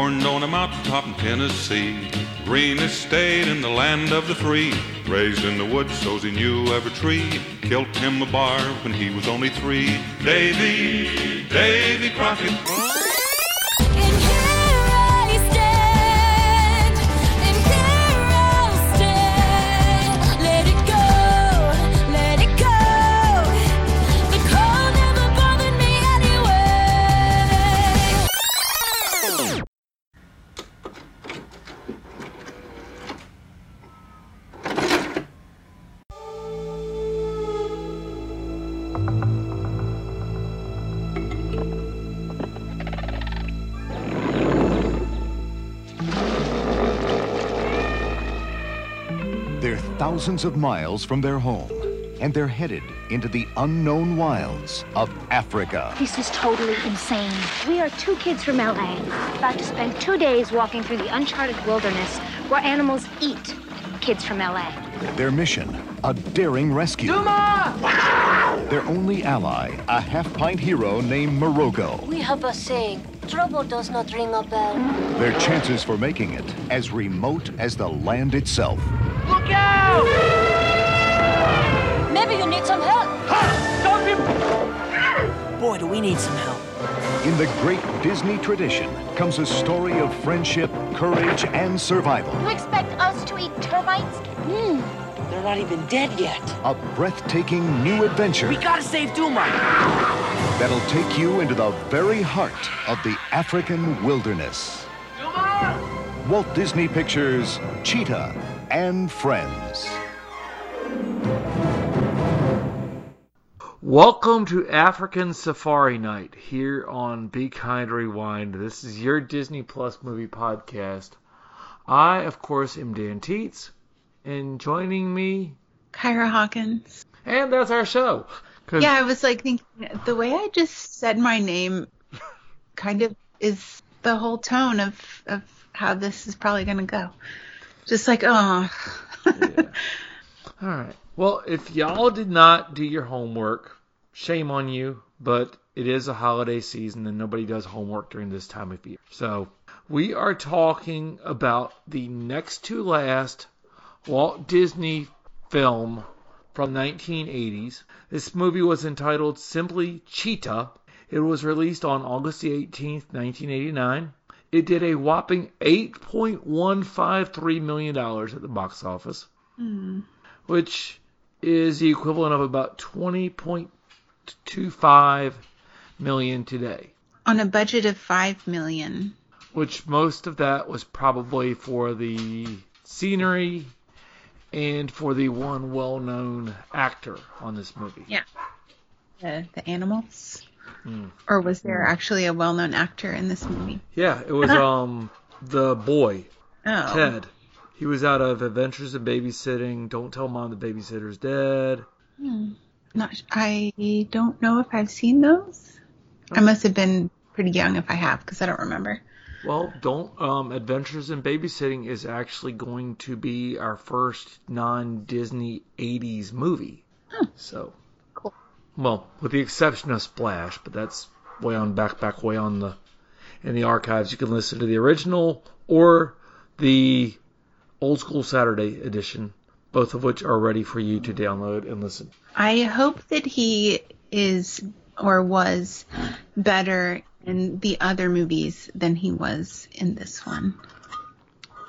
Born on a mountaintop in Tennessee, greenest state in the land of the free. Raised in the woods, so's he knew every tree. Killed him a bar when he was only three. Davy, Davy Crockett. Thousands of miles from their home, and they're headed into the unknown wilds of Africa. This is totally insane. We are two kids from LA, about to spend two days walking through the uncharted wilderness where animals eat kids from LA. Their mission, a daring rescue. Duma! Their only ally, a half-pint hero named Morogo. We have a saying trouble does not ring a bell. Their chances for making it as remote as the land itself. Maybe you need some help. Boy, do we need some help. In the great Disney tradition comes a story of friendship, courage, and survival. You expect us to eat termites? Hmm. They're not even dead yet. A breathtaking new adventure We gotta save Duma. that'll take you into the very heart of the African wilderness. Duma! Walt Disney Pictures, Cheetah and Friends. Welcome to African Safari Night here on Be Kind Rewind. This is your Disney Plus movie podcast. I, of course, am Dan Teets, and joining me, Kyra Hawkins. and that's our show. Yeah, I was like thinking the way I just said my name kind of is the whole tone of of how this is probably gonna go. Just like, oh All right. Well, if y'all did not do your homework, shame on you, but it is a holiday season and nobody does homework during this time of year. So, we are talking about the next to last Walt Disney film from 1980s. This movie was entitled simply Cheetah. It was released on August the 18th, 1989. It did a whopping $8.153 million at the box office hmm. which is the equivalent of about 20.25 million today. on a budget of five million. Which most of that was probably for the scenery and for the one well-known actor on this movie. Yeah. The the animals. Hmm. Or was there actually a well known actor in this movie? Yeah, it was um the boy Oh. Ted. He was out of Adventures in Babysitting. Don't tell mom the babysitter's dead. Not I don't know if I've seen those. I must have been pretty young if I have, because I don't remember. Well, don't um, Adventures in Babysitting is actually going to be our first non-Disney '80s movie. So, Cool. Well, with the exception of Splash, but that's way on back, back way on the in the archives. You can listen to the original or the old school Saturday edition, both of which are ready for you to download and listen. I hope that he is or was better in the other movies than he was in this one.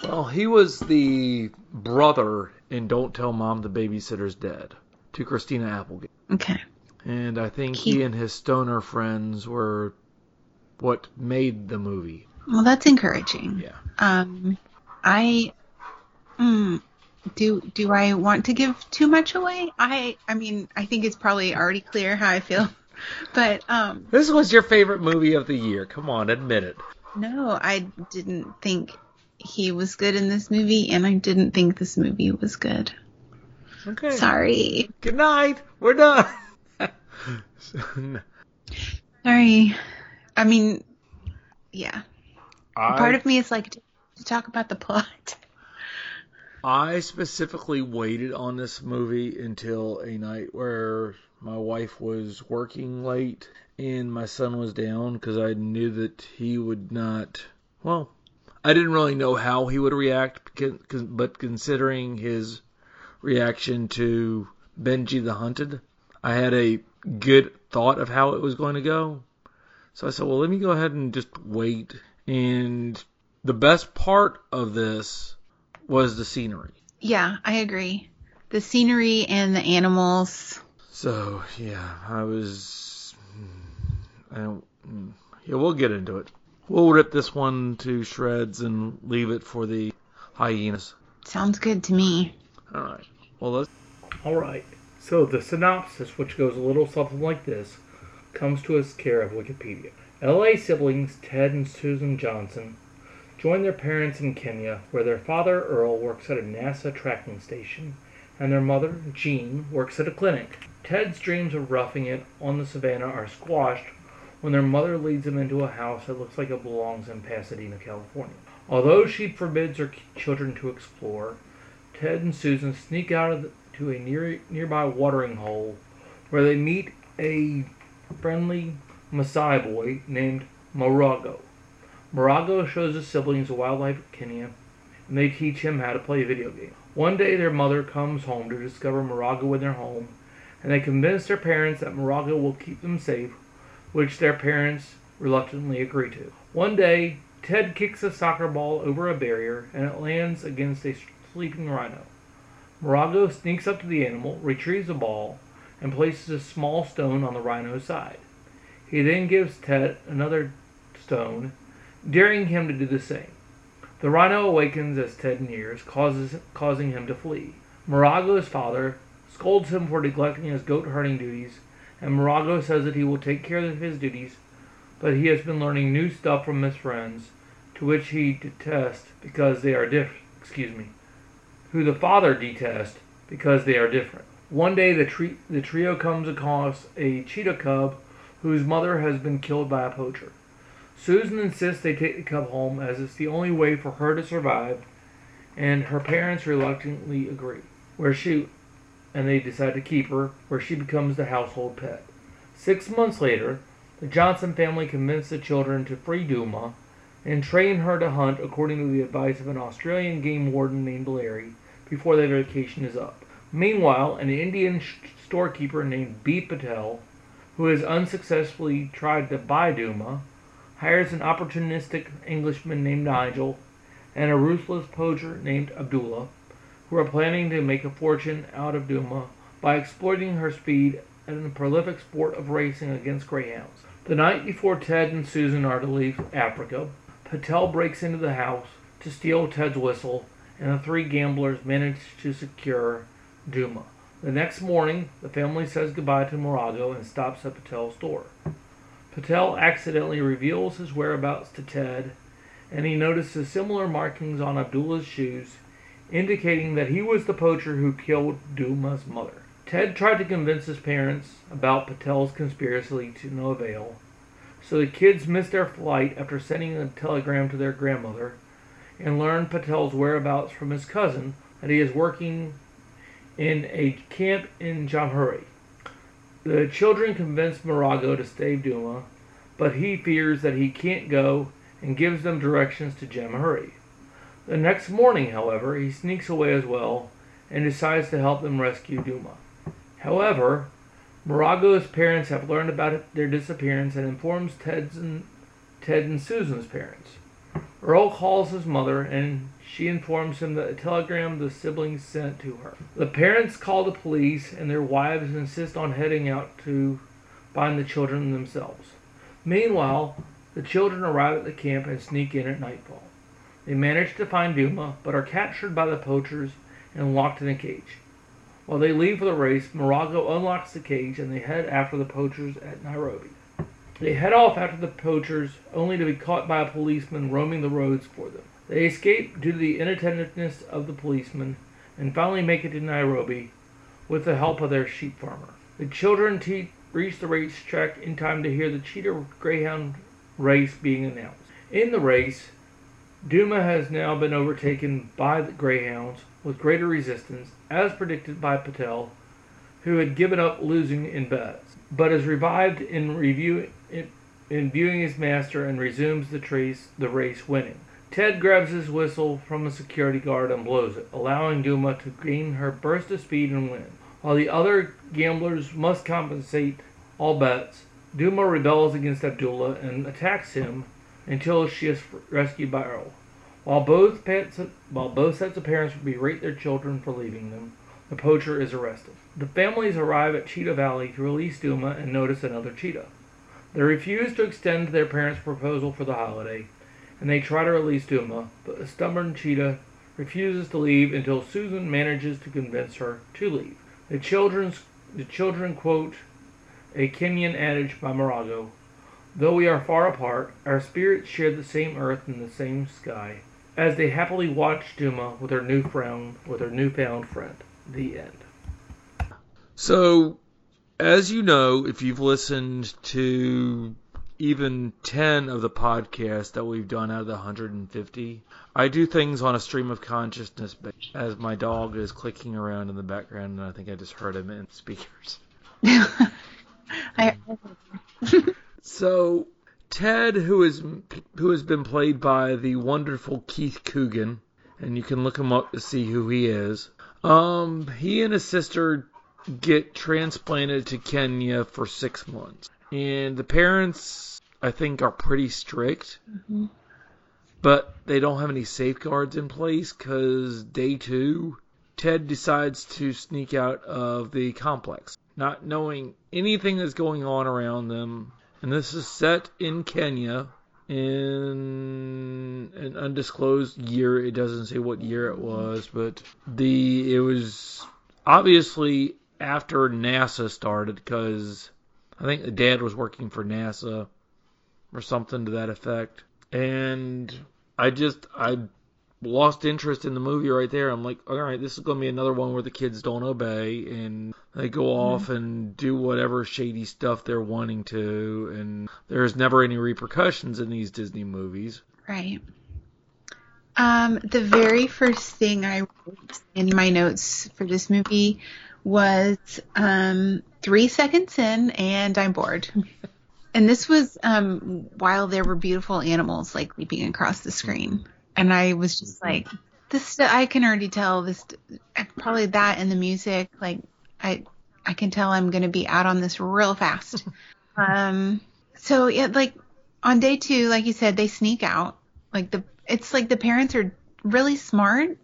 Well, he was the brother in Don't Tell Mom the Babysitter's Dead to Christina Applegate. Okay. And I think he He- and his stoner friends were what made the movie. Well, that's encouraging. Yeah. Um, I, mm, do do I want to give too much away? I I mean, I think it's probably already clear how I feel, but um, This was your favorite movie of the year. Come on, admit it. no, I didn't think he was good in this movie, and I didn't think this movie was good. Okay. Sorry, Good night. We're done. sorry. I mean, yeah. Part of me is like to, talk about the plot. I specifically waited on this movie until a night where my wife was working late and my son was down because I knew that he would not. Well, I didn't really know how he would react, but considering his reaction to Benji the Hunted, I had a good thought of how it was going to go. So I said, well, let me go ahead and just wait. And the best part of this was the scenery. Yeah, I agree. The scenery and the animals. So yeah, I was. I don't, yeah, we'll get into it. We'll rip this one to shreds and leave it for the hyenas. Sounds good to me. All right. Well, let's. All right. So the synopsis, which goes a little something like this, comes to us care of Wikipedia. LA siblings Ted and Susan Johnson join their parents in Kenya, where their father Earl works at a NASA tracking station, and their mother Jean works at a clinic. Ted's dreams of roughing it on the savannah are squashed when their mother leads him into a house that looks like it belongs in Pasadena, California. Although she forbids her children to explore, Ted and Susan sneak out of the, to a near, nearby watering hole where they meet a friendly Maasai boy named Morago. Morago shows his siblings wildlife of Kenya and they teach him how to play a video games. One day their mother comes home to discover Morago in their home and they convince their parents that Morago will keep them safe, which their parents reluctantly agree to. One day, Ted kicks a soccer ball over a barrier and it lands against a sleeping rhino. Morago sneaks up to the animal, retrieves the ball, and places a small stone on the rhino's side. He then gives Ted another stone, daring him to do the same. The rhino awakens as Ted nears, causes, causing him to flee. Morago's father scolds him for neglecting his goat herding duties, and Morago says that he will take care of his duties, but he has been learning new stuff from his friends, to which he detests because they are different. Excuse me, who the father detests because they are different. One day, the, tri- the trio comes across a cheetah cub whose mother has been killed by a poacher. Susan insists they take the cub home as it's the only way for her to survive, and her parents reluctantly agree. Where she and they decide to keep her, where she becomes the household pet. Six months later, the Johnson family convince the children to free Duma and train her to hunt according to the advice of an Australian game warden named Larry before their vacation is up. Meanwhile, an Indian storekeeper named B. Patel, who has unsuccessfully tried to buy Duma, hires an opportunistic Englishman named Nigel and a ruthless poacher named Abdullah, who are planning to make a fortune out of Duma by exploiting her speed in the prolific sport of racing against greyhounds. The night before Ted and Susan are to leave Africa, Patel breaks into the house to steal Ted's whistle, and the three gamblers manage to secure Duma. The next morning, the family says goodbye to Morago and stops at Patel's door. Patel accidentally reveals his whereabouts to Ted, and he notices similar markings on Abdullah's shoes, indicating that he was the poacher who killed Duma's mother. Ted tried to convince his parents about Patel's conspiracy to no avail, so the kids missed their flight after sending a telegram to their grandmother and learn Patel's whereabouts from his cousin that he is working in a camp in Jamhuri. The children convince Morago to save Duma, but he fears that he can't go and gives them directions to Jamhuri. The next morning, however, he sneaks away as well and decides to help them rescue Duma. However, Morago's parents have learned about their disappearance and informs Ted's and, Ted and Susan's parents. Earl calls his mother and she informs him that a telegram the siblings sent to her. The parents call the police and their wives insist on heading out to find the children themselves. Meanwhile, the children arrive at the camp and sneak in at nightfall. They manage to find Duma, but are captured by the poachers and locked in a cage. While they leave for the race, Morago unlocks the cage and they head after the poachers at Nairobi. They head off after the poachers, only to be caught by a policeman roaming the roads for them. They escape due to the inattentiveness of the policeman and finally make it to Nairobi with the help of their sheep farmer. The children te- reach the racetrack in time to hear the cheetah greyhound race being announced. In the race, Duma has now been overtaken by the greyhounds with greater resistance, as predicted by Patel, who had given up losing in bets, but is revived in review in, in viewing his master and resumes the trace the race winning. Ted grabs his whistle from a security guard and blows it, allowing Duma to gain her burst of speed and win. While the other gamblers must compensate all bets, Duma rebels against Abdullah and attacks him until she is rescued by Earl. While both, pets, while both sets of parents berate their children for leaving them, the poacher is arrested. The families arrive at Cheetah Valley to release Duma and notice another cheetah. They refuse to extend their parents' proposal for the holiday, and they try to release Duma, but the stubborn cheetah refuses to leave until Susan manages to convince her to leave. The children's the children quote a Kenyan adage by Morago. Though we are far apart, our spirits share the same earth and the same sky. As they happily watch Duma with her new friend, with her newfound friend. The end. So, as you know, if you've listened to even 10 of the podcasts that we've done out of the 150, I do things on a stream of consciousness as my dog is clicking around in the background, and I think I just heard him in speakers. I, So, Ted, who is who has been played by the wonderful Keith Coogan, and you can look him up to see who he is. Um, he and his sister get transplanted to Kenya for six months, and the parents, I think, are pretty strict, mm-hmm. but they don't have any safeguards in place because day two, Ted decides to sneak out of the complex, not knowing anything that's going on around them. And this is set in Kenya in an undisclosed year. It doesn't say what year it was, but the it was obviously after NASA started because I think the dad was working for NASA or something to that effect. And I just I lost interest in the movie right there. I'm like, all right, this is going to be another one where the kids don't obey and they go off and do whatever shady stuff they're wanting to, and there's never any repercussions in these Disney movies. Right. Um, the very first thing I wrote in my notes for this movie was um, three seconds in, and I'm bored. And this was um, while there were beautiful animals like leaping across the screen, and I was just like, "This I can already tell this probably that and the music like I I can tell I'm gonna be out on this real fast." um, so yeah, like on day two, like you said, they sneak out. Like the it's like the parents are really smart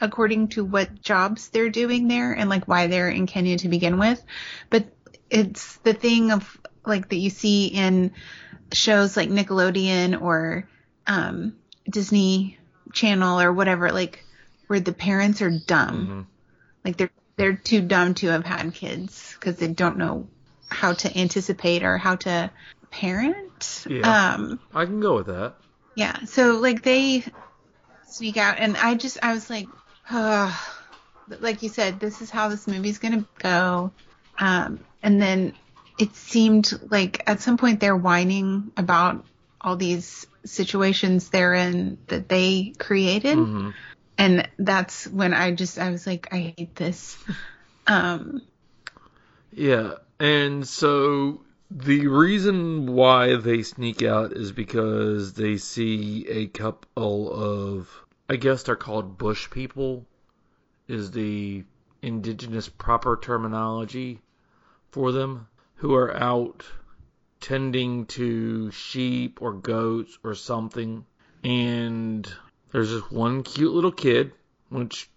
according to what jobs they're doing there and like why they're in Kenya to begin with. But it's the thing of like that you see in shows like Nickelodeon or um, Disney Channel or whatever, like where the parents are dumb. Like they're they're too dumb to have had kids because they don't know how to anticipate or how to parent. Yeah. Um, I can go with that. yeah. So like they sneak out, and I just I was like, like you said, this is how this movie's gonna go. Um, and then it seemed like at some point they're whining about all these situations they're in that they created, Mhm. and that's when I just I was like, I hate this. Um, Yeah, and so the reason why they sneak out is because they see a couple of, I guess they're called bush people, is the indigenous proper terminology for them, who are out tending to sheep or goats or something. And there's this one cute little kid, which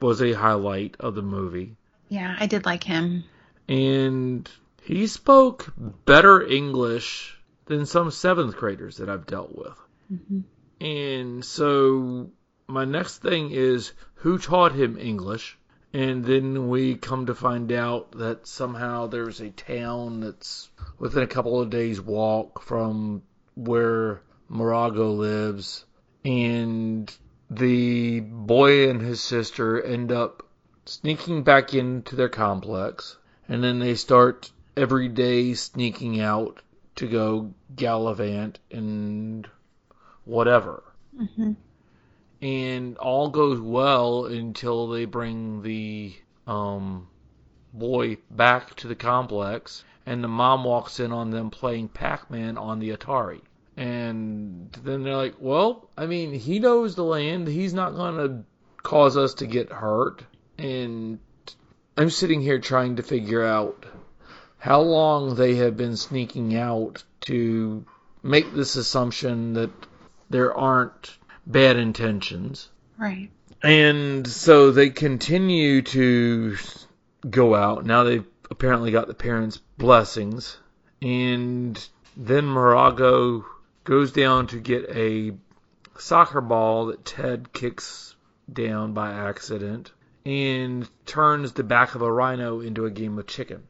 was a highlight of the movie yeah, I did like him. and he spoke better English than some seventh graders that I've dealt with. Mm-hmm. And so my next thing is who taught him English? And then we come to find out that somehow there's a town that's within a couple of days' walk from where Morago lives. And the boy and his sister end up sneaking back into their complex. And then they start every day sneaking out to go gallivant and whatever and all goes well until they bring the um, boy back to the complex, and the mom walks in on them playing Pac-Man on the Atari, And then they're like, well, I mean, he knows the land. He's not going to cause us to get hurt. And I'm sitting here trying to figure out how long they have been sneaking out to make this assumption that there aren't bad intentions. Right. And so they continue to go out. Now they've apparently got the parents' blessings. And then Morago goes down to get a soccer ball that Ted kicks down by accident and turns the back of a rhino into a game of chicken.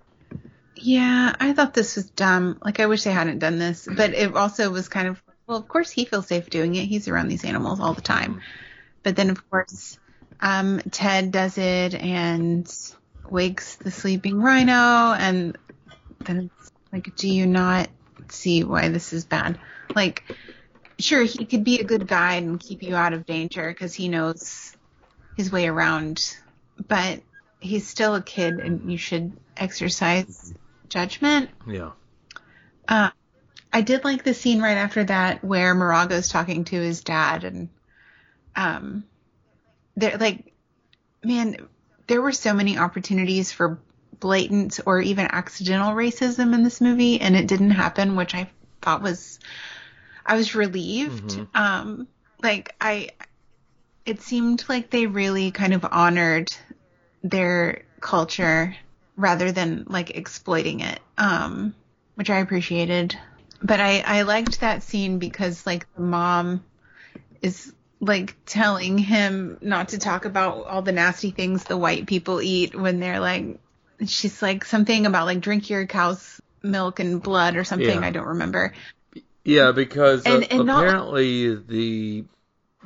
Yeah, I thought this was dumb. Like, I wish they hadn't done this, but it also was kind of, well, of course he feels safe doing it. He's around these animals all the time. But then, of course, um, Ted does it and wakes the sleeping rhino, and then it's like, do you not see why this is bad? Like, sure, he could be a good guide and keep you out of danger because he knows his way around, but he's still a kid and you should exercise judgment. Yeah. Uh, I did like the scene right after that where Morago's talking to his dad and um they're like man, there were so many opportunities for blatant or even accidental racism in this movie and it didn't happen, which I thought was I was relieved. Mhm. Um like I it seemed like they really kind of honored their culture rather than like exploiting it, um, which I appreciated. But I, I liked that scene because like the mom is like telling him not to talk about all the nasty things the white people eat when they're like she's like something about like drink your cow's milk and blood or something Yeah. I don't remember. Yeah, because uh, And- and not- apparently the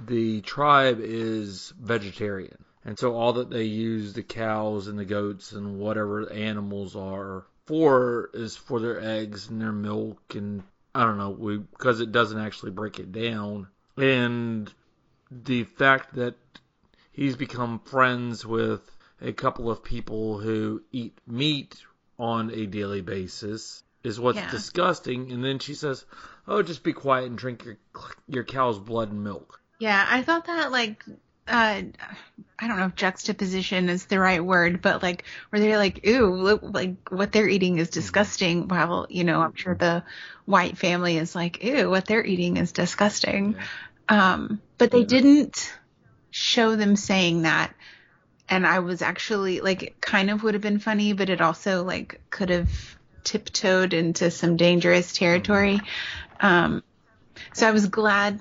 the tribe is vegetarian, and so all that they use the cows and the goats and whatever animals are for is for their eggs and their milk and I don't know we because it doesn't actually break it down and the fact that he's become friends with a couple of people who eat meat on a daily basis is what's Yeah. disgusting. And then she says, "Oh, just be quiet and drink your your cow's blood and milk." Yeah, I thought that like uh I don't know if juxtaposition is the right word, but like where they're like, ooh, look like what they're eating is disgusting. While, you know, I'm sure the white family is like, ooh, what they're eating is disgusting. Um, but they didn't show them saying that. And I was actually like it kind of would have been funny, but it also like could have tiptoed into some dangerous territory. Um so I was glad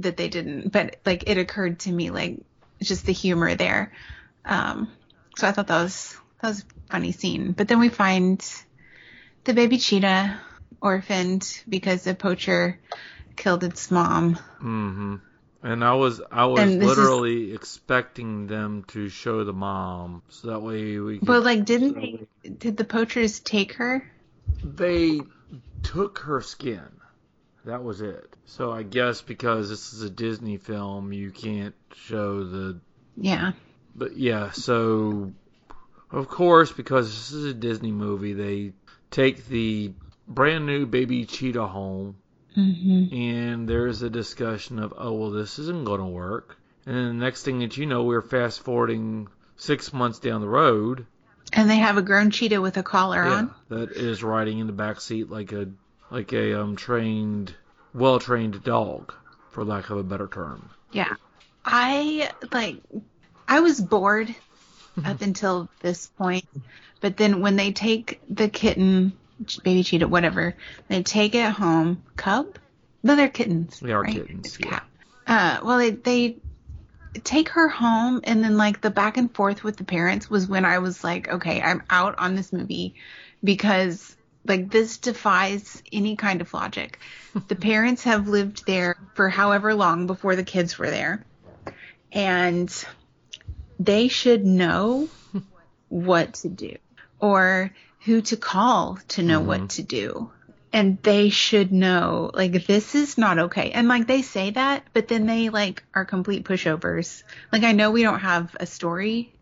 that they didn't, but like it occurred to me like just the humor there. Um, so I thought that was that was a funny scene. But then we find the baby cheetah orphaned because a poacher killed its mom. Mm-hmm. And I was I was this is- literally expecting them to show the mom, so that way we. Could, But like, didn't they? Did the poachers take her? they took her skin. That was it. So I guess because this is a Disney film, you can't show the. Yeah. But yeah, so of course because this is a Disney movie, they take the brand new baby cheetah home, Mm-hmm. and there's a discussion of, oh well, this isn't going to work. And then the next thing that you know, we're fast forwarding six months down the road. And they have a grown cheetah with a collar Yeah, on. that is riding in the back seat like a like a um trained, well trained dog, for lack of a better term. Yeah. I like I was bored up until this point, but then when they take the kitten, baby cheetah, whatever, they take it home. Cub? No, they're kittens. They are right? kittens, It's yeah. cat. Uh, well, they they take her home, and then like the back and forth with the parents was when I was like, okay, I'm out on this movie because like this defies any kind of logic. the parents have lived there for however long before the kids were there, and they should know what to do or who to call to know what mm-hmm. to do. And they should know, like, this is not okay. And, like, they say that, but then they, like, are complete pushovers. Like, I know we don't have a story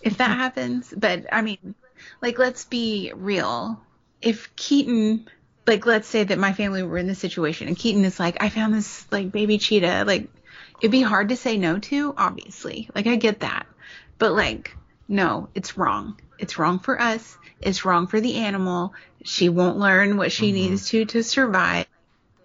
if that happens, but I mean, like, let's be real. If Keaton like let's say that my family were in this situation and Keaton is like, I found this like baby cheetah, like it'd be hard to say no to, obviously. Like I get that. But like, no, it's wrong. It's wrong for us. It's wrong for the animal. She won't learn what she mm-hmm. needs to to survive.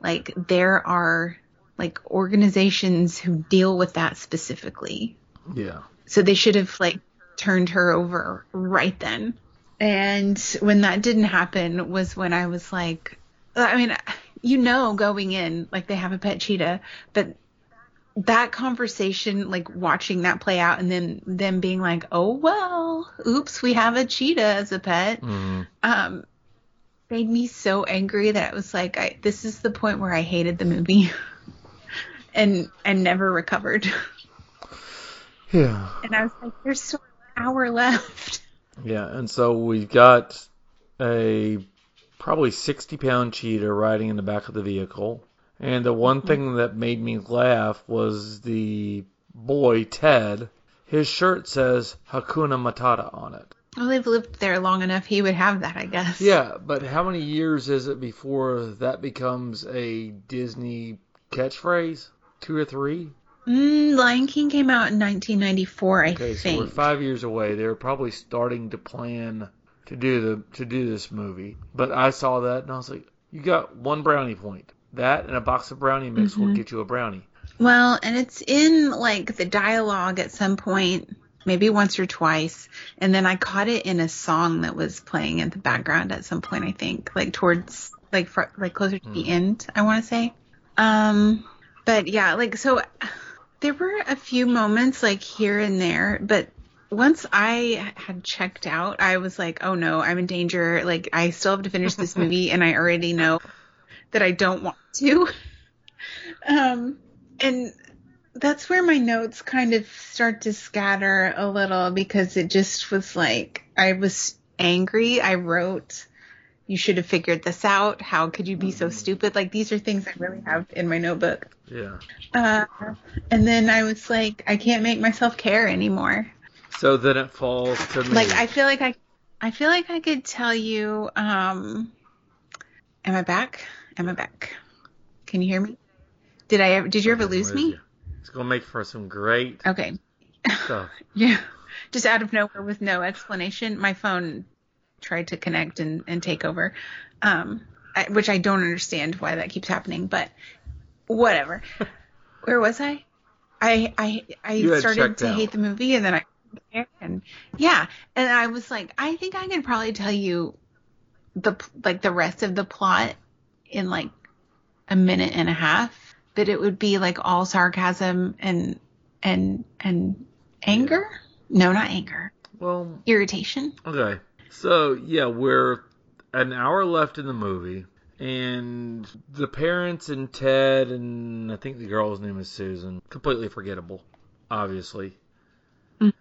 Like there are like organizations who deal with that specifically. Yeah. So they should have like turned her over right then. And when that didn't happen was when I was like, I mean, you know, going in, like they have a pet cheetah, but that conversation, like watching that play out and then them being like, oh, well, oops, we have a cheetah as a pet, Mhm. um, made me so angry that it was like, I, this is the point where I hated the movie and, and never recovered. Yeah. And I was like, there's still an hour left. Yeah, and so we've got a probably 60 pound cheetah riding in the back of the vehicle. And the one mm-hmm. thing that made me laugh was the boy, Ted. His shirt says Hakuna Matata on it. Well, they've lived there long enough. He would have that, I guess. Yeah, but how many years is it before that becomes a Disney catchphrase? Two or three? Mm, Lion King came out in 1994, I Okay, so we're five years away. They're probably starting to plan to do the to do this movie. But I saw that and I was like, you got one brownie point. That and a box of brownie mix will Mhm. get you a brownie. Well, and it's in like the dialogue at some point, maybe once or twice, and then I caught it in a song that was playing in the background at some point. I think, like towards like fr- like closer to the end. I want to say. Um, but yeah, like so, there were a few moments like here and there, but once I had checked out, I was like, oh no, I'm in danger. Like I still have to finish this movie, and I already know that I don't want to. Um, and that's where my notes kind of start to scatter a little because it just was like I was angry. I wrote, "You should have figured this out. How could you be so stupid?" Like these are things I really have in my notebook. Yeah. Uh, and then I was like, I can't make myself care anymore. So then it falls to me. Like I feel like I, I feel like I could tell you. Um, am I back? Am I back? Can you hear me? Did I ever? Did you ever lose me? you? It's gonna make for some great Okay. stuff. Yeah. Just out of nowhere with no explanation, my phone tried to connect and, and take over, um, I, which I don't understand why that keeps happening, but whatever. Where was I? I I I started to out. hate the movie and then I and yeah, and I was like, I think I could probably tell you the like the rest of the plot in like a minute and a half, but it would be like all sarcasm and and and anger. No, not anger. Well, Irritation. Okay. So, yeah, we're an hour left in the movie, and the parents and Ted, and I think the girl's name is Susan, completely forgettable, obviously. Mm.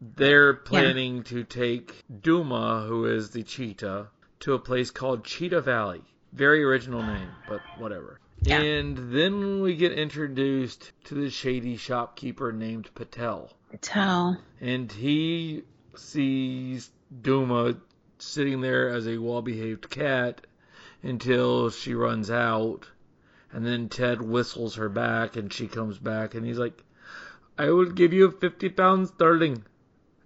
They're planning to take Duma, who is the cheetah, to a place called Cheetah Valley. Very original name, but whatever. Yeah. And then we get introduced to the shady shopkeeper named Patel Patel. and he sees Duma sitting there as a well-behaved cat until she runs out, and then Ted whistles her back, and she comes back, and he's like, "I will give you fifty pounds sterling,"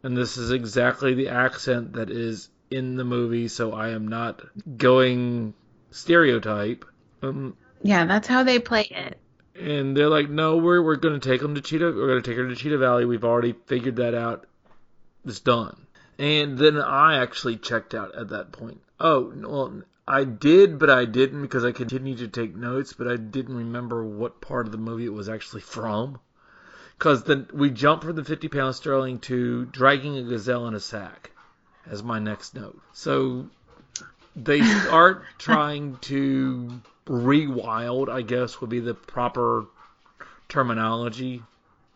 and this is exactly the accent that is in the movie, so I am not going stereotype. Um, Yeah, that's how they play it. and they're like, "No, we're we're gonna take them to Cheetah. We're gonna take her to Cheetah Valley. We've already figured that out. It's done." And then I actually checked out at that point. Oh, well, I did, but I didn't because I continued to take notes, but I didn't remember what part of the movie it was actually from. Because then we jump from the 50 pound sterling to dragging a gazelle in a sack as my next note. So they start trying to rewild, I guess would be the proper terminology,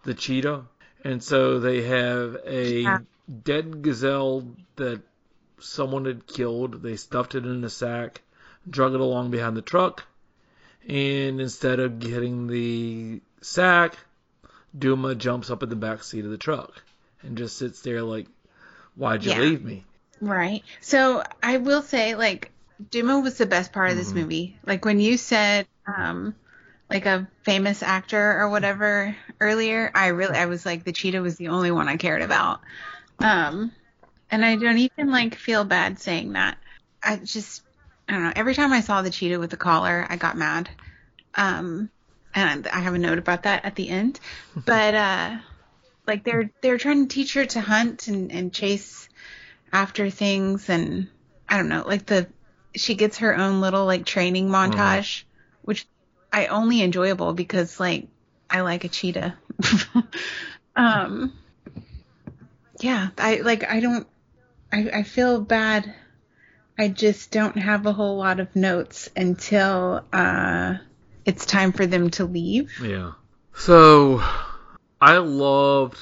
the cheetah. And so they have a. dead gazelle that someone had killed. They stuffed it in a sack, drug it along behind the truck, and instead of getting the sack, Duma jumps up in the back seat of the truck and just sits there like, "Why'd you Yeah. leave me?" Right. So I will say, like, Duma was the best part of this movie. Like when you said, um, like a famous actor or whatever earlier, I really, I was like, the cheetah was the only one I cared about. Um, and I don't even like feel bad saying that. I just, I don't know. Every time I saw the cheetah with the collar, I got mad. Um, and I have a note about that at the end. But uh, like they're they're trying to teach her to hunt and and chase after things, and I don't know. Like the she gets her own little like training montage, which I only enjoyable because like I like a cheetah. um, yeah, I like I don't. I I feel bad. I just don't have a whole lot of notes until uh, it's time for them to leave. Yeah. So I loved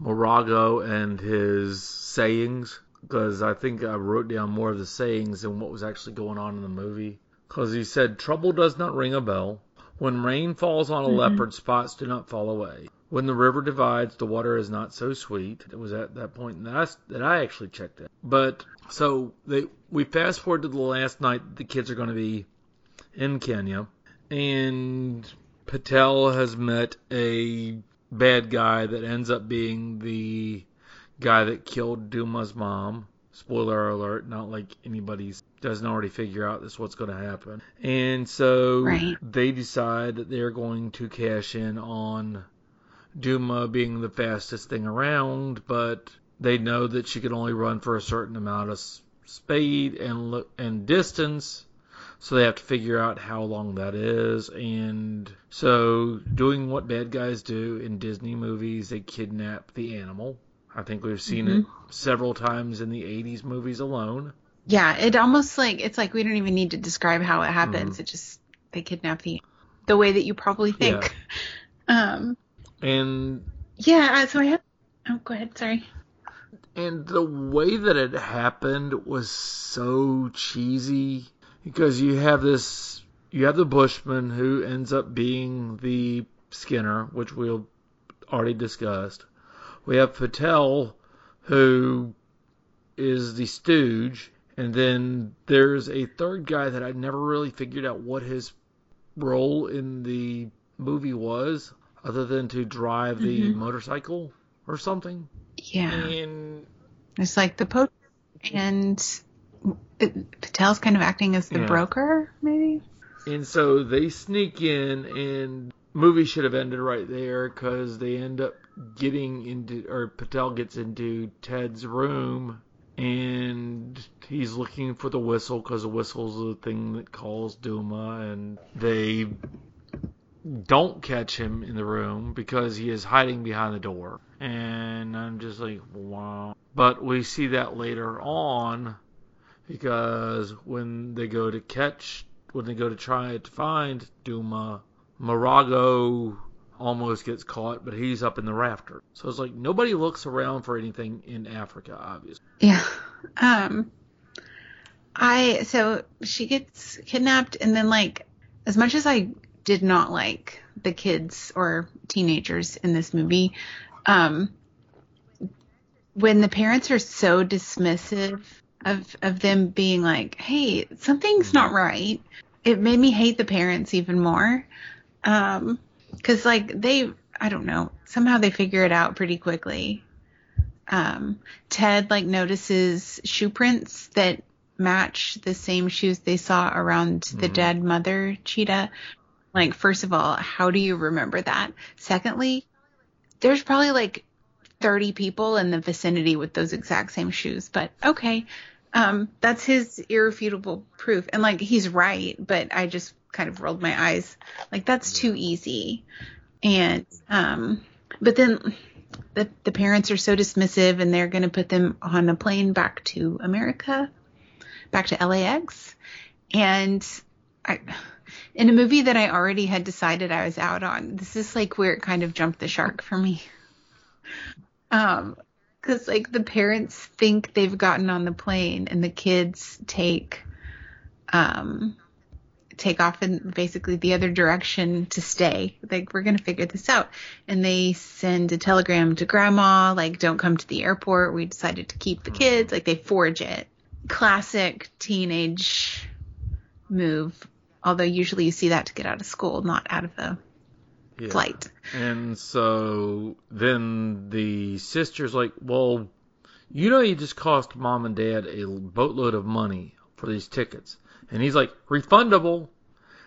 Morago and his sayings because I think I wrote down more of the sayings than what was actually going on in the movie. Because he said, "Trouble does not ring a bell. When rain falls on a leopard, spots do not fall away. When the river divides, the water is not so sweet." It was at that point that I, that I actually checked it. But so they we fast forward to the last night. The kids are going to be in Kenya, and Patel has met a bad guy that ends up being the guy that killed Duma's mom. Spoiler alert, not like anybody's doesn't already figure out this what's going to happen. And so Right. they decide that they're going to cash in on Duma being the fastest thing around, but they know that she can only run for a certain amount of speed and and distance. So they have to figure out how long that is. And so, doing what bad guys do in Disney movies, they kidnap the animal. I think we've seen it several times in the 80s movies alone. Yeah, it almost like it's like we don't even need to describe how it happens. It just they kidnap the the way that you probably think. Um, And yeah. Uh, so I have. Oh, go ahead. Sorry. and the way that it happened was so cheesy because you have this you have the bushman who ends up being the skinner which we'll already discussed we have patel who is the stooge and then there's a third guy that i never really figured out what his role in the movie was other than to drive the mm-hmm. motorcycle or something Yeah. and It's like the post and it, Patel's kind of acting as the Yeah. broker, maybe. And so they sneak in, and movie should have ended right there because they end up getting into, or Patel gets into Ted's room, and he's looking for the whistle because the whistle's the thing that calls Duma, and they don't catch him in the room because he is hiding behind the door. And I'm just like, wow. But we see that later on because when they go to catch, when they go to try to find Duma, Morago almost gets caught, but he's up in the rafter. So it's like nobody looks around for anything in Africa, obviously. Yeah. Um I so she gets kidnapped and then like as much as I did not like the kids or teenagers in this movie, um when the parents are so dismissive of of them being like, "Hey, something's not right." It made me hate the parents even more. Um cuz like they I don't know, somehow they figure it out pretty quickly um, Ted like notices shoe prints that match the same shoes they saw around the dead mother cheetah. Like, first of all, how do you remember that? Secondly, there's probably like 30 people in the vicinity with those exact same shoes, but okay. Um, that's his irrefutable proof. And like, he's right, but I just kind of rolled my eyes. Like, that's too easy. And, um, but then the, the parents are so dismissive and they're going to put them on a plane back to America, back to LAX. And I, in a movie that I already had decided I was out on, this is like where it kind of jumped the shark for me. Um, cause like the parents think they've gotten on the plane and the kids take, um, take off in basically the other direction to stay. Like, we're going to figure this out. And they send a telegram to grandma, like, don't come to the airport. We decided to keep the kids. Like, they forge it. classic teenage move. Although usually you see that to get out of school, not out of the Yeah. flight. And so then the sister's like, well, you know, you just cost mom and dad a boatload of money for these tickets. And he's like, refundable.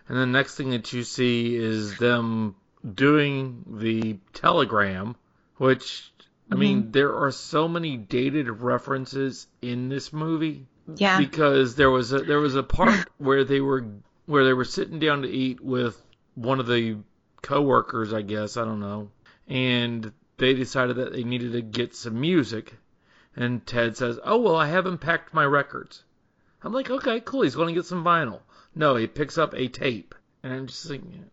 And the next thing that you see is them doing the telegram, which, I mean, mm-hmm. there are so many dated references in this movie Yeah. because there was a there was a part where they were where they were sitting down to eat with one of the coworkers, I guess, I don't know, and they decided that they needed to get some music, and Ted says, "Oh well, I haven't packed my records." I'm like, "Okay, cool. He's going to get some vinyl." No, he picks up a tape, and I'm just thinking,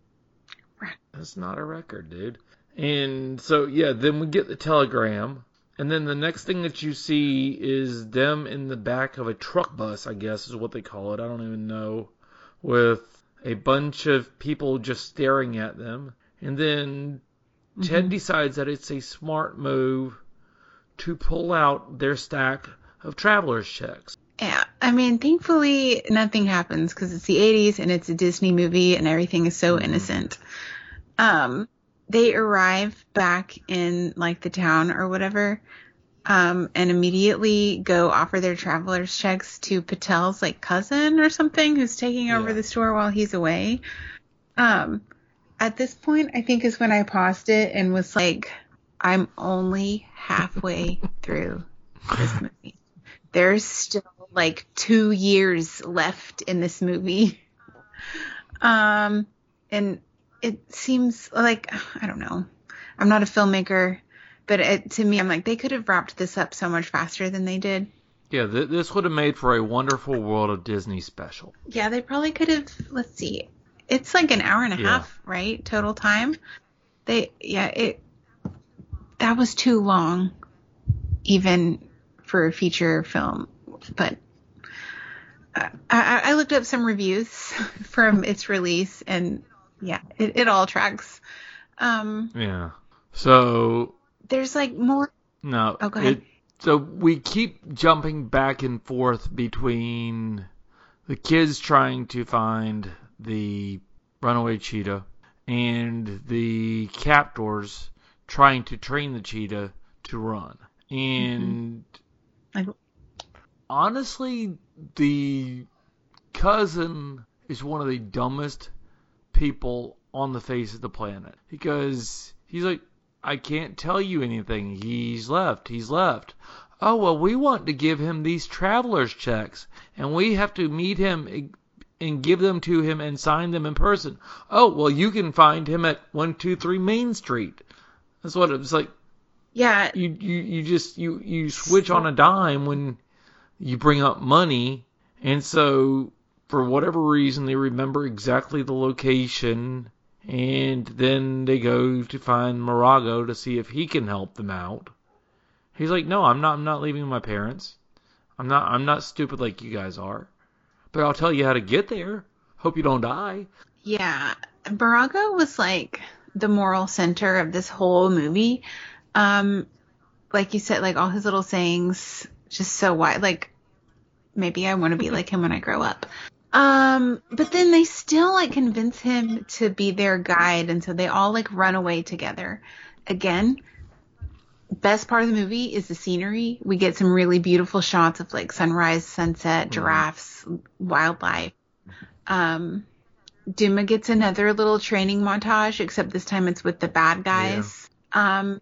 "That's not a record, dude." And so yeah, then we get the telegram, and then the next thing that you see is them in the back of a truck bus, I guess is what they call it. I don't even know, with a bunch of people just staring at them. And then Ted decides that it's a smart move to pull out their stack of traveler's checks. Yeah, I mean, thankfully nothing happens because it's the 80s and it's a Disney movie and everything is so innocent. Um, they arrive back in like the town or whatever, um, and immediately go offer their traveler's checks to Patel's like cousin or something who's taking over Yeah. the store while he's away. Um, at this point, I think is when I paused it and was like, I'm only halfway through this movie. There's still like two years left in this movie. Um, and it seems like, I don't know. I'm not a filmmaker, but it, to me, I'm like, they could have wrapped this up so much faster than they did. Yeah, th- this would have made for a wonderful World of Disney special. Yeah, they probably could have, let's see. It's like an hour and a Yeah. half, right? Total time. They, yeah, it, that was too long, even for a feature film. But I, I, I looked up some reviews from its release, and yeah, it, it all tracks. Um, Yeah. So there's like more. No. Oh, go ahead. It, so we keep jumping back and forth between the kids trying to find the runaway cheetah and the captors trying to train the cheetah to run. And mm-hmm. Like, honestly, the cousin is one of the dumbest people on the face of the planet because he's like, I can't tell you anything. He's left. He's left. Oh, well, we want to give him these traveler's checks and we have to meet him and give them to him and sign them in person. Oh, well, you can find him at 123 Main Street. That's what it was like. yeah, You, you, you just, you, you switch on a dime when you bring up money. And so, for whatever reason, they remember exactly the location. And then they go to find Morago to see if he can help them out. He's like, no, I'm not, I'm not leaving my parents. I'm not, I'm not stupid like you guys are. But I'll tell you how to get there. Hope you don't die. Yeah, Barago was like the moral center of this whole movie. Um, like you said, like all his little sayings, just so wide. Like maybe I want to be like him when I grow up. Um, but then they still like convince him to be their guide, and so they all like run away together. Again, best part of the movie is the scenery. We get some really beautiful shots of like sunrise, sunset, giraffes, wildlife. Um, Duma gets another little training montage, except this time it's with the bad guys. Um,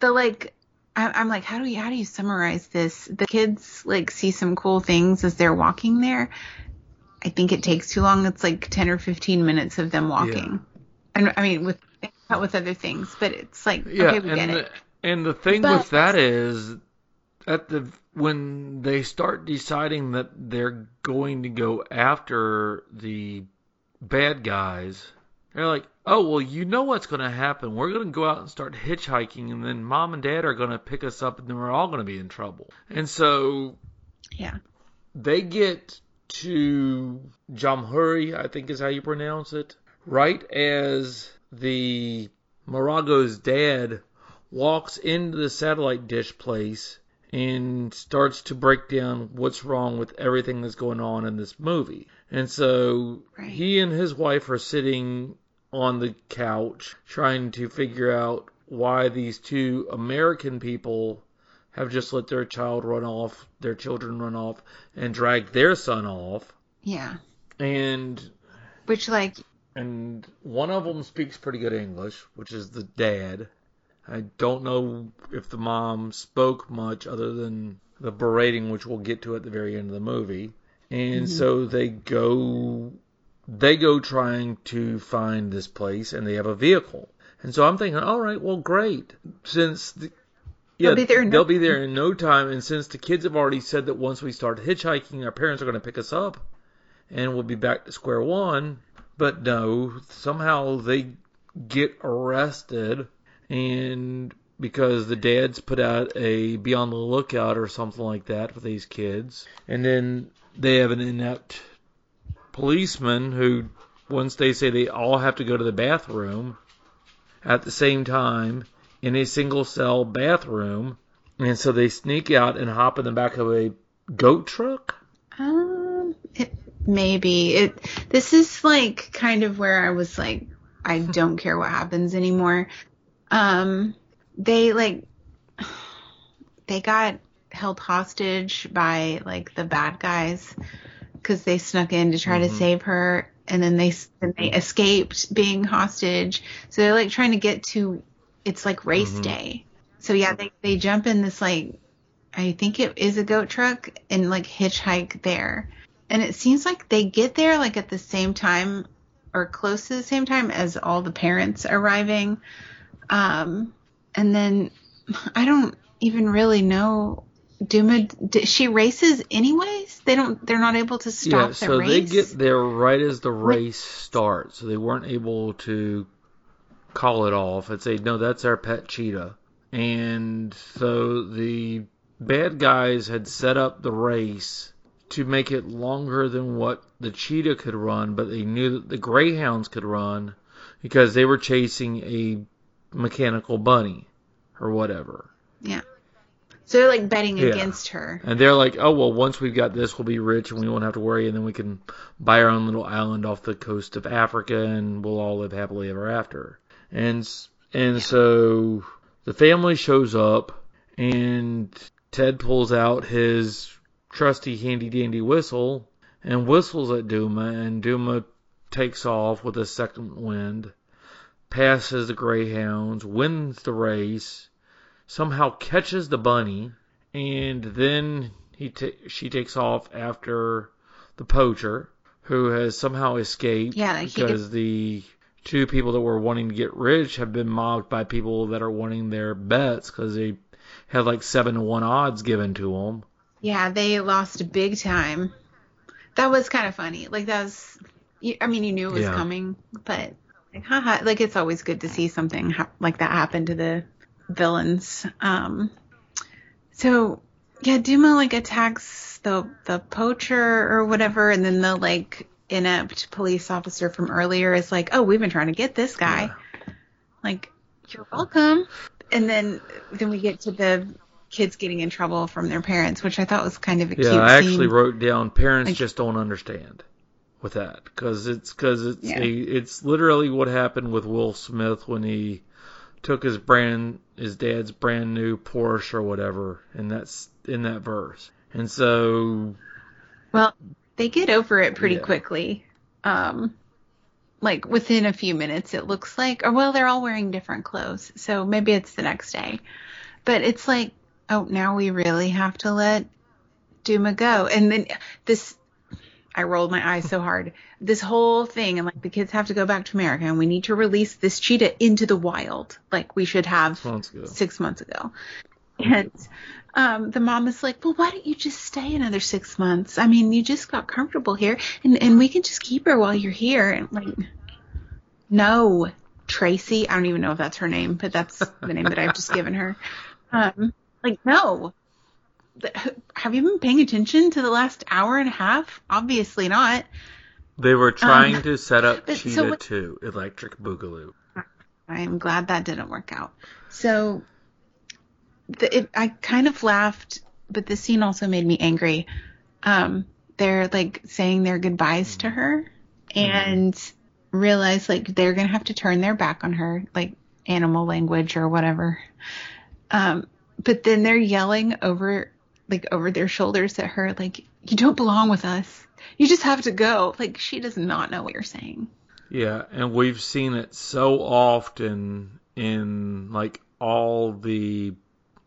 the like, I, I'm like, how do you how do you summarize this? The kids like see some cool things as they're walking there. I think it takes too long. It's like ten or fifteen minutes of them walking. And I mean, with not with other things, but it's like Yeah, okay, we and get the, it. and the thing But- with that is at the when they start deciding that they're going to go after the bad guys, they're like, "Oh, well, you know what's going to happen. We're going to go out and start hitchhiking, and then mom and dad are going to pick us up, and then we're all going to be in trouble." And so Yeah. they get to Jamhuri, I think is how you pronounce it, right as the Morago's dad walks into the satellite dish place and starts to break down what's wrong with everything that's going on in this movie. And so Right. he and his wife are sitting on the couch trying to figure out why these two American people have just let their child run off, their children run off, and drag their son off. Yeah. And Which like and one of them speaks pretty good English, which is the dad. I don't know if the mom spoke much other than the berating, which we'll get to at the very end of the movie. And mm-hmm. so they go, they go trying to find this place, and they have a vehicle. And so I'm thinking, all right, well, great, since the, yeah, They'll be there in no they'll be there in no time. And since the kids have already said that once we start hitchhiking, our parents are going to pick us up, and we'll be back to square one. But no, somehow they get arrested, and because the dads put out a be on the lookout or something like that for these kids, and then they have an inept policeman who, once they say they all have to go to the bathroom at the same time in a single cell bathroom, and so they sneak out and hop in the back of a goat truck. Um, it, maybe it. This is like kind of where I was like, I don't care what happens anymore. Um, they like, they got held hostage by like the bad guys because they snuck in to try to save her, and then they then they escaped being hostage. So they're like trying to get to. It's like race day. So yeah, they they jump in this like I think it is a goat truck and like hitchhike there. And it seems like they get there like at the same time or close to the same time as all the parents arriving. Um, and then I don't even really know. Duma, d- she races anyways. They don't. They're not able to stop yeah, the so they get there right as the race starts, so they weren't able to call it off and say, "No, that's our pet cheetah." And so the bad guys had set up the race to make it longer than what the cheetah could run, but they knew that the greyhounds could run because they were chasing a mechanical bunny or whatever. yeah. So they're like betting Yeah. against her. And they're like, oh, well, once we've got this, we'll be rich and we won't have to worry. And then we can buy our own little island off the coast of Africa and we'll all live happily ever after. And, and so the family shows up and Ted pulls out his trusty handy dandy whistle and whistles at Duma. And Duma takes off with a second wind, passes the Greyhounds, wins the race, somehow catches the bunny, and then he ta- she takes off after the poacher, who has somehow escaped Yeah, because the two people that were wanting to get rich have been mocked by people that are wanting their bets because they had like seven to one odds given to them. Yeah, they lost big time. That was kind of funny. Like that was, I mean, you knew it was Yeah. coming, but like, haha, like it's always good to see something ha- like that happen to the villains. Um, so yeah, Duma like attacks the the poacher or whatever, and then the like inept police officer from earlier is like, "Oh, we've been trying to get this guy." Like, you're welcome. And then then we get to the kids getting in trouble from their parents, which I thought was kind of a Yeah, cute I scene. actually wrote down parents Like- just don't understand with that because it's because it's Yeah. a, it's literally what happened with Will Smith when he took his brand his dad's brand new Porsche or whatever, and that's in that verse. And so Well, they get over it pretty Yeah. quickly. Um, like within a few minutes, it looks like, or well, they're all wearing different clothes, so maybe it's the next day. But it's like, oh, now we really have to let Duma go, and then this. I rolled my eyes so hard. This whole thing, and like the kids have to go back to America, and we need to release this cheetah into the wild, like we should have six months ago. six months ago. And um, the mom is like, well, why don't you just stay another six months? I mean, you just got comfortable here, and, and we can just keep her while you're here. And like, no, Tracy, I don't even know if that's her name, but that's the name that I've just given her. Um, like, no. Have you been paying attention to the last hour and a half? Obviously not. they were trying Um, to set up but so Cheetah what- 2, Electric Boogaloo. I'm glad that didn't work out. So the, it, I kind of laughed, but the scene also made me angry. Um, they're like saying their goodbyes to her and realize like they're gonna have to turn their back on her, like animal language or whatever. Um, but then they're yelling over like over their shoulders at her, like, you don't belong with us. You just have to go. Like she does not know what you're saying. Yeah, and we've seen it so often in like all the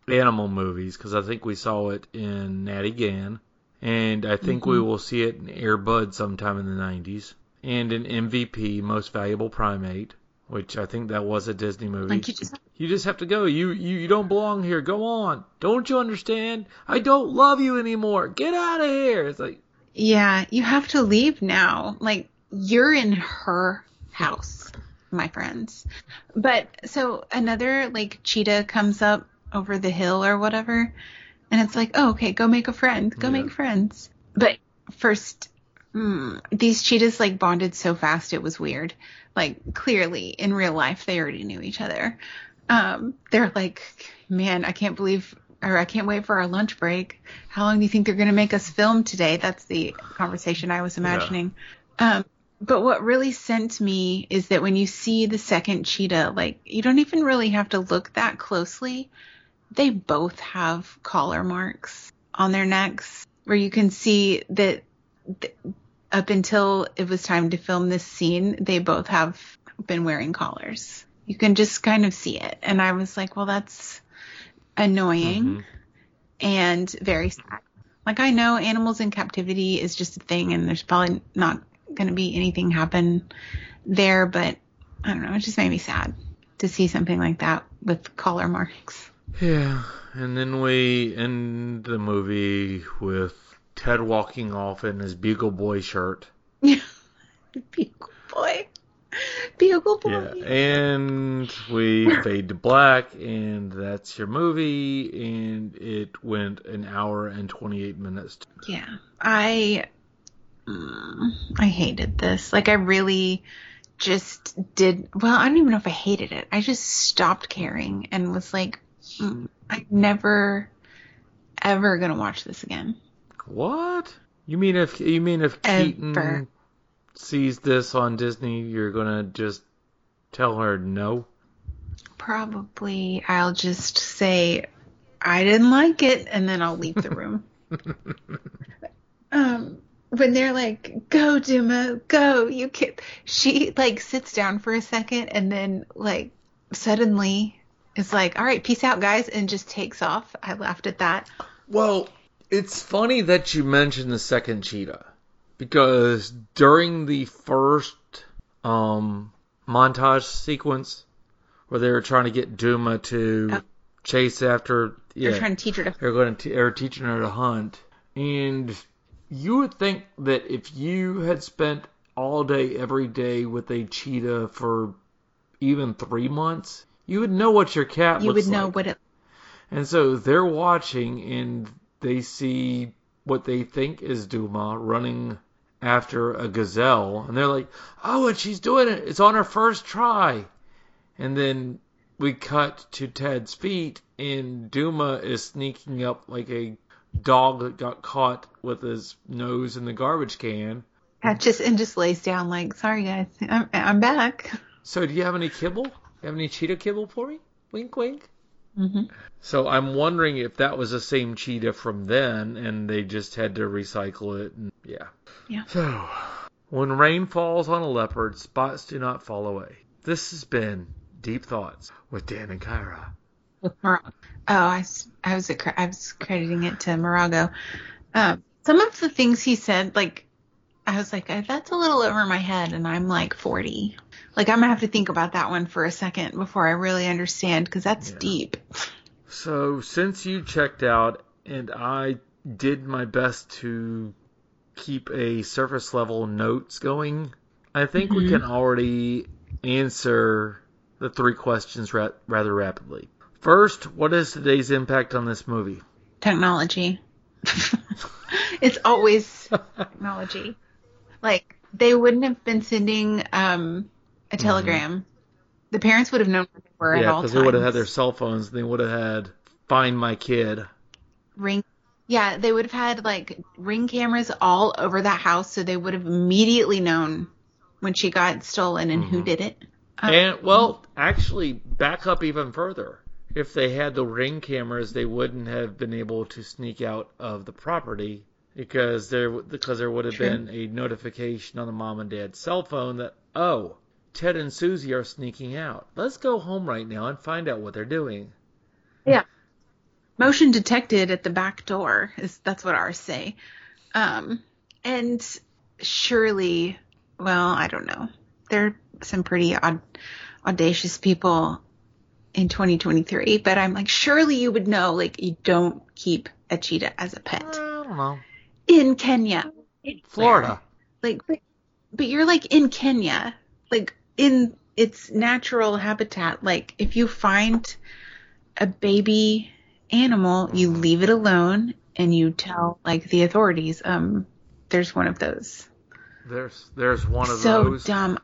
animal movies because I think we saw it in Natty Gann, and I think we mm-hmm. will see it in Air Bud sometime in the 90s, and in MVP, Most Valuable Primate, which I think that was a Disney movie. Like you just You just have to go. You, you you don't belong here. Go on. Don't you understand? I don't love you anymore. Get out of here. It's like Yeah, you have to leave now. Like you're in her house, my friends. But so another like cheetah comes up over the hill or whatever, and it's like, oh, okay, go make a friend, go Yeah. make friends. But first, mm, these cheetahs like bonded so fast it was weird. Like clearly in real life they already knew each other. Um, they're like, man, I can't believe. Or I can't wait for our lunch break. How long do you think they're going to make us film today? That's the conversation I was imagining. Um, but what really sent me is that when you see the second cheetah, like you don't even really have to look that closely. They both have collar marks on their necks where you can see that th- up until it was time to film this scene, they both have been wearing collars. You can just kind of see it. And I was like, well, that's annoying mm-hmm. and very sad. Like I know animals in captivity is just a thing and there's probably not going to be anything happen there, but I don't know, it just made me sad to see something like that with collar marks. Yeah, and then we end the movie with Ted walking off in his Bugle Boy shirt. Yeah, bugle boy. Bugle boy. Yeah, and we fade to black, and that's your movie, and it went an hour and 28 minutes. Yeah, I mm, I hated this. Like I really just did. Well, I don't even know if I hated it. I just stopped caring and was like, mm, I'm never ever gonna watch this again. What? You mean if you mean if Keaton Ever. sees this on Disney, you're gonna just tell her no? Probably I'll just say I didn't like it and then I'll leave the room. um when they're like, "Go, Duma, go!" You can. She like sits down for a second and then like suddenly is like, "All right, peace out, guys," and just takes off. I laughed at that. Well, it's funny that you mentioned the second cheetah because during the first um, montage sequence where they were trying to get Duma to Oh. chase after, yeah, They're trying to teach her to. they're going to they're teaching her to hunt, and you would think that if you had spent all day every day with a cheetah for even three months, you would know what your cat was. You looks would know like. what it. And so they're watching and they see what they think is Duma running after a gazelle. And they're like, oh, and she's doing it. It's on her first try. And then we cut to Ted's feet and Duma is sneaking up like a dog that got caught with his nose in the garbage can. That just and just lays down like, "Sorry, guys, I'm, I'm back." So do you have any kibble? You have any cheetah kibble for me? Wink, wink. hmm So I'm wondering if that was the same cheetah from then, and they just had to recycle it. And yeah. Yeah. So when rain falls on a leopard, spots do not fall away. This has been Deep Thoughts with Dan and Kyra. With Mar- oh, I, s- I was I was crediting it to Morago. Um, some of the things he said, like I was like, "Uh, that's a little over my head, and I'm like 40. Like I'm gonna have to think about that one for a second before I really understand because that's deep. So since you checked out, and I did my best to keep a surface level notes going, I think we can already answer the three questions ra- rather rapidly. First, what is today's impact on this movie? Technology. it's always technology. Like they wouldn't have been sending um, a telegram. The parents would have known where they were at yeah, all because they would have had their cell phones. They would have had find my kid. ring yeah they would have had like ring cameras all over that house so they would have immediately known when she got stolen and who did it Um, And well, actually, back up even further. If they had the ring cameras, they wouldn't have been able to sneak out of the property because there because there would have True. been a notification on the mom and dad's cell phone that oh, Ted and Susie are sneaking out. Let's go home right now and find out what they're doing. Yeah. Motion detected at the back door is that's what ours say um and surely well i don't know there are some pretty odd audacious people in 2023 but i'm like surely you would know like you don't keep a cheetah as a pet I don't know. in kenya Florida. like but, but you're like in kenya like in its natural habitat like if you find a baby animal you leave it alone and you tell like the authorities um there's one of those There's there's one of so those. dumb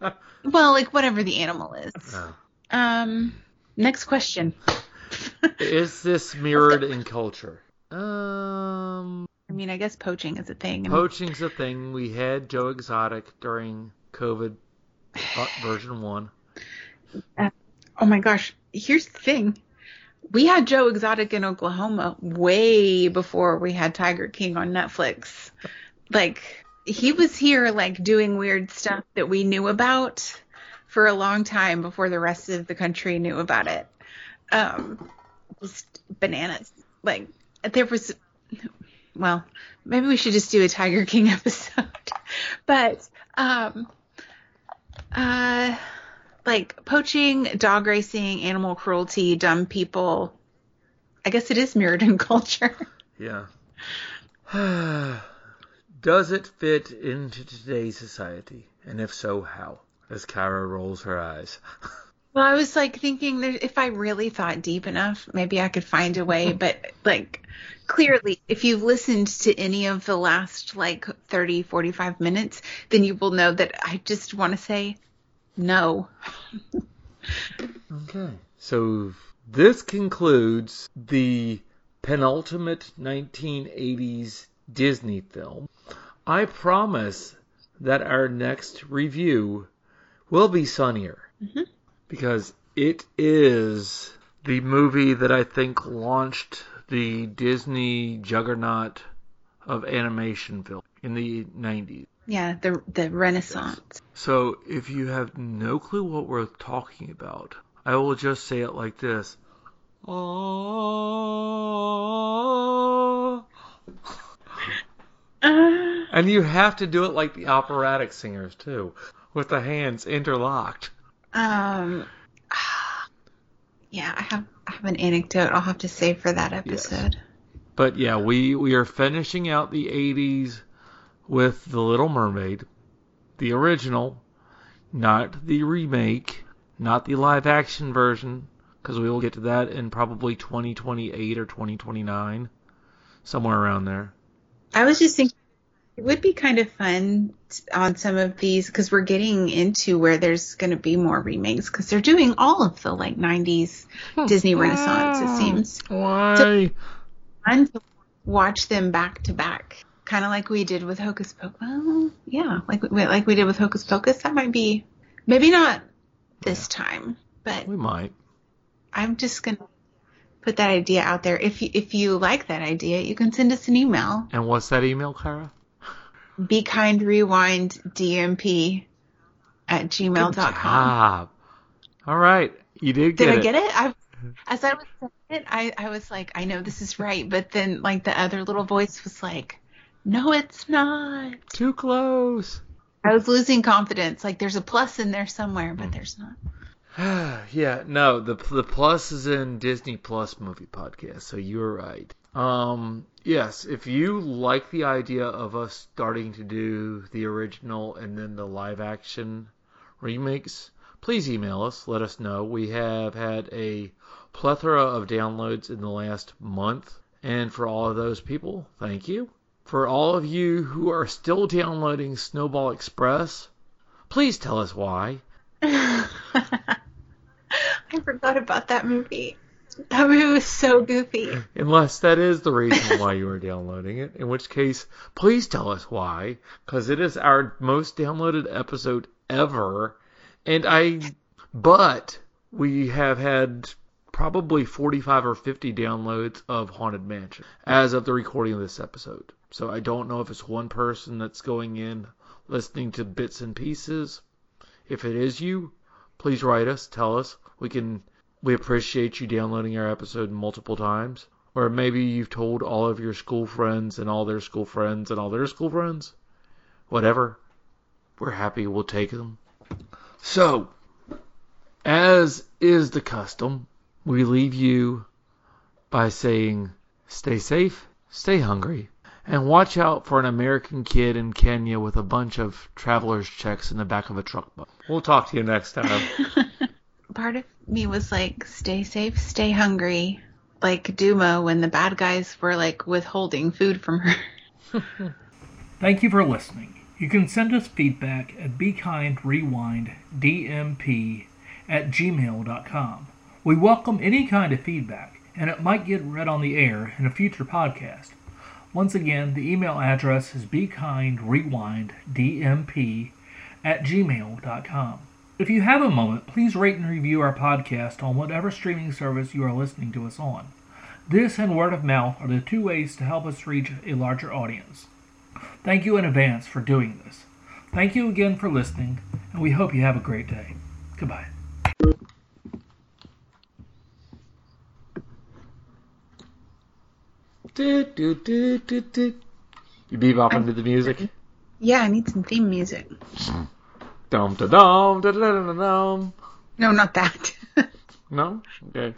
well like whatever the animal is Oh. um next question Is this mirrored in culture? Um, i mean i guess poaching is a thing poaching's a thing. We had Joe Exotic during COVID uh, version one. Oh my gosh, here's the thing. We had Joe Exotic in Oklahoma way before we had Tiger King on Netflix. Like he was here like doing weird stuff that we knew about for a long time before the rest of the country knew about it. Um just bananas. Like there was well, maybe we should just do a Tiger King episode. but um uh like poaching, dog racing, animal cruelty, dumb people. I guess it is mirrored in culture. Yeah. Does it fit into today's society? And if so, how? As Kyra rolls her eyes. Well, I was like thinking that if I really thought deep enough, maybe I could find a way. But like, clearly, if you've listened to any of the last like 30, 45 minutes, then you will know that I just want to say no. Okay. So this concludes the penultimate 1980s Disney film. I promise that our next review will be sunnier. Mm-hmm. Because it is the movie that I think launched the Disney juggernaut of animation film in the 90s. Yeah, the the Renaissance. So if you have no clue what we're talking about, I will just say it like this. Oh. Uh, And you have to do it like the operatic singers too, with the hands interlocked. Um, yeah, I have I have an anecdote I'll have to save for that episode. But yeah, we we are finishing out the 80s with The Little Mermaid, the original, not the remake, not the live action version, because we will get to that in probably 2028 or 2029, somewhere around there. I was just thinking it would be kind of fun on some of these because we're getting into where there's going to be more remakes because they're doing all of the like 90s Disney Renaissance, it seems. Why? Fun to watch them back to back, kind of like we did with Hocus Pocus. Well, yeah, like we, like we did with Hocus Pocus. That might be maybe not this time, but We might. I'm just gonna put that idea out there. If you if you like that idea, you can send us an email. And what's that email, Kyra? Be kind rewind DMP at gmail.com. All right, you did get Did I it. get it? I, as I was saying it, I, I was like, I know this is right, but then like the other little voice was like, No, it's not. Too close. I was losing confidence. Like there's a plus in there somewhere, but there's not. yeah, no, the the plus is in Disney Plus movie podcast, so you're right. Um, yes, if you like the idea of us starting to do the original and then the live action remakes, please email us. Let us know. We have had a plethora of downloads in the last month, and for all of those people, thank you. For all of you who are still downloading Snowball Express, please tell us why. I forgot about that movie. That movie was so goofy. Unless that is the reason why you are downloading it, in which case, please tell us why, because it is our most downloaded episode ever. And I, but we have had probably 45 or 50 downloads of Haunted Mansion as of the recording of this episode. So I don't know if it's one person that's going in listening to bits and pieces. If it is you, please write us, tell us. We can we appreciate you downloading our episode multiple times. Or maybe you've told all of your school friends and all their school friends and all their school friends. Whatever. We're happy. We'll take them. So, as is the custom, we leave you by saying stay safe, stay hungry, and watch out for an American kid in Kenya with a bunch of traveler's checks in the back of a truck. We'll talk to you next time. Part of me was like, stay safe, stay hungry. Like Duma when the bad guys were like withholding food from her. Thank you for listening. You can send us feedback at bekindrewinddmp at gmail.com. We welcome any kind of feedback, and it might get read on the air in a future podcast. Once again, the email address is bekindrewinddmp at gmail.com. If you have a moment, please rate and review our podcast on whatever streaming service you are listening to us on. This and word of mouth are the two ways to help us reach a larger audience. Thank you in advance for doing this. Thank you again for listening, and we hope you have a great day. Goodbye. Do, do, do, do, do. You bebopping to the music? Yeah, I need some theme music. Dum da dum da da da dum. No, not that. No? Okay.